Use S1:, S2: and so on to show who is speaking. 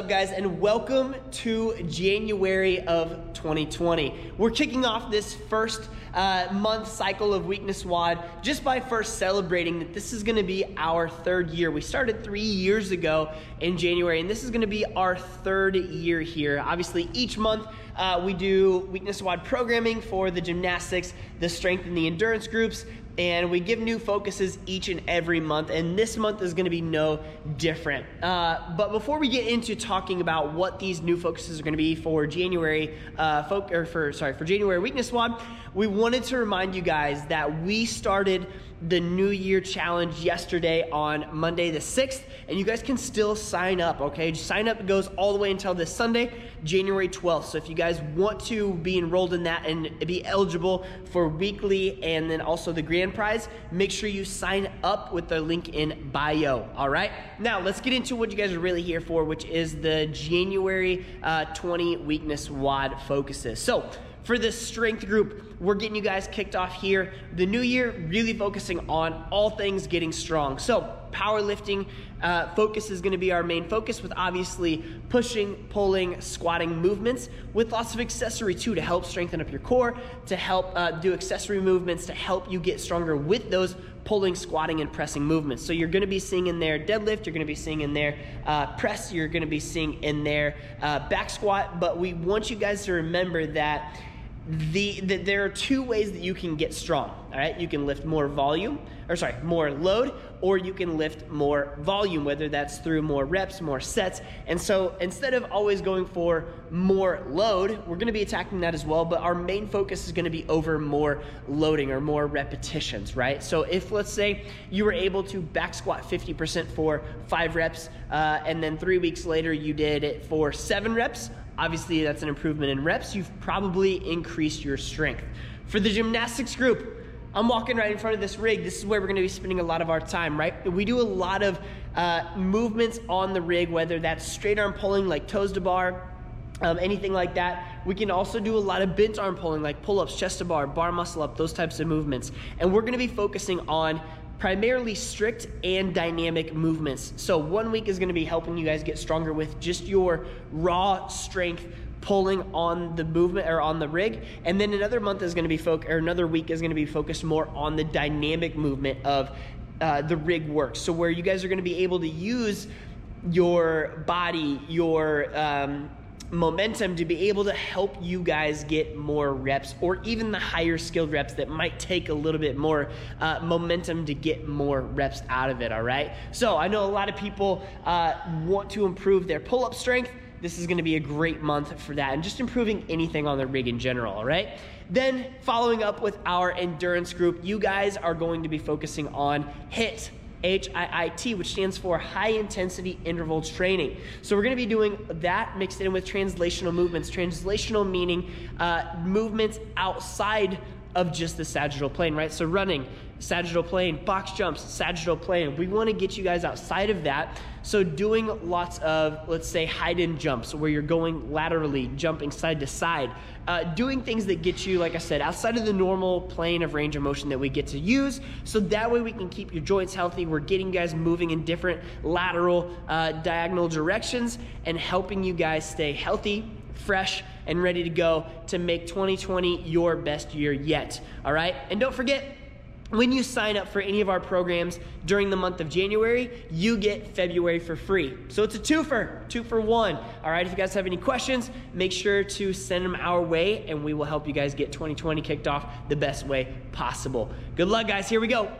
S1: up, guys, and welcome to January of 2020. We're kicking off this first uh, month cycle of Weakness WOD just by first celebrating that this is going to be our third year. We started three years ago in January, and this is going to be our third year here. Obviously, each month uh, we do Weakness WOD programming for the gymnastics, the strength, and the endurance groups and we give new focuses each and every month and this month is going to be no different. Uh, but before we get into talking about what these new focuses are going to be for january uh, folk or for sorry for january weakness WOD we wanted to remind you guys that we started the New Year challenge yesterday on Monday the 6th, and you guys can still sign up, okay? Sign up goes all the way until this Sunday, January 12th. So if you guys want to be enrolled in that and be eligible for weekly and then also the grand prize, make sure you sign up with the link in bio, all right? Now, let's get into what you guys are really here for, which is the January uh, 20 weakness WOD focuses. So, for this strength group. We're getting you guys kicked off here. The new year, really focusing on all things getting strong. So, powerlifting uh, focus is going to be our main focus with obviously pushing, pulling, squatting movements with lots of accessory too to help strengthen up your core, to help uh, do accessory movements to help you get stronger with those pulling, squatting, and pressing movements. So you're going to be seeing in there deadlift, you're going to be seeing in there uh, press, you're going to be seeing in there uh, back squat. But we want you guys to remember that the, the, there are two ways that you can get strong all right? You can lift more volume or sorry more load or you can lift more volume whether that's through more reps more sets. And so instead of always going for more load we're going to be attacking that as well but our main focus is going to be over more loading or more repetitions right? So if let's say you were able to back squat 50% for five reps uh, and then three weeks later you did it for seven reps Obviously, that's an improvement in reps. You've probably increased your strength. For the gymnastics group, I'm walking right in front of this rig. This is where we're to be spending a lot of our time, right? We do a lot of uh, movements on the rig, whether that's straight arm pulling like toes to bar, um, anything like that. We can also do a lot of bent arm pulling like pull ups, chest to bar, bar muscle up, those types of movements. And we're to be focusing on primarily strict and dynamic movements. So one week is going to be helping you guys get stronger with just your raw strength pulling on the movement or on the rig and then another month is going to be focused or another week is going to be focused more on the dynamic movement of uh, the rig work so where you guys are going to be able to use your body your um, momentum to be able to help you guys get more reps or even the higher skilled reps that might take a little bit more uh, momentum to get more reps out of it, all right? So I know a lot of people uh, want to improve their pull up strength. This is gonna be a great month for that and just improving anything on the rig in general, all right? Then following up with our endurance group, you guys are going to be focusing on HIIT HIIT, which stands for High Intensity Interval Training. So we're going to be doing that mixed in with translational movements. Translational meaning uh, movements outside of just the sagittal plane, right? So running, sagittal plane, box jumps, sagittal plane. We want to get you guys outside of that. So doing lots of, let's say, hide and jumps where you're going laterally, jumping side to side, uh, doing things that get you, like I said, outside of the normal plane of range of motion that we get to use. So that way we can keep your joints healthy. We're getting you guys moving in different lateral, uh, diagonal directions and helping you guys stay healthy, fresh, and ready to go to make 2020 your best year yet. All right? And don't forget, when you sign up for any of our programs during the month of January, you get February for free. So it's a twofer, two for one. All right, if you guys have any questions, make sure to send them our way and we will help you guys get 2020 kicked off the best way possible. Good luck, guys. Here we go.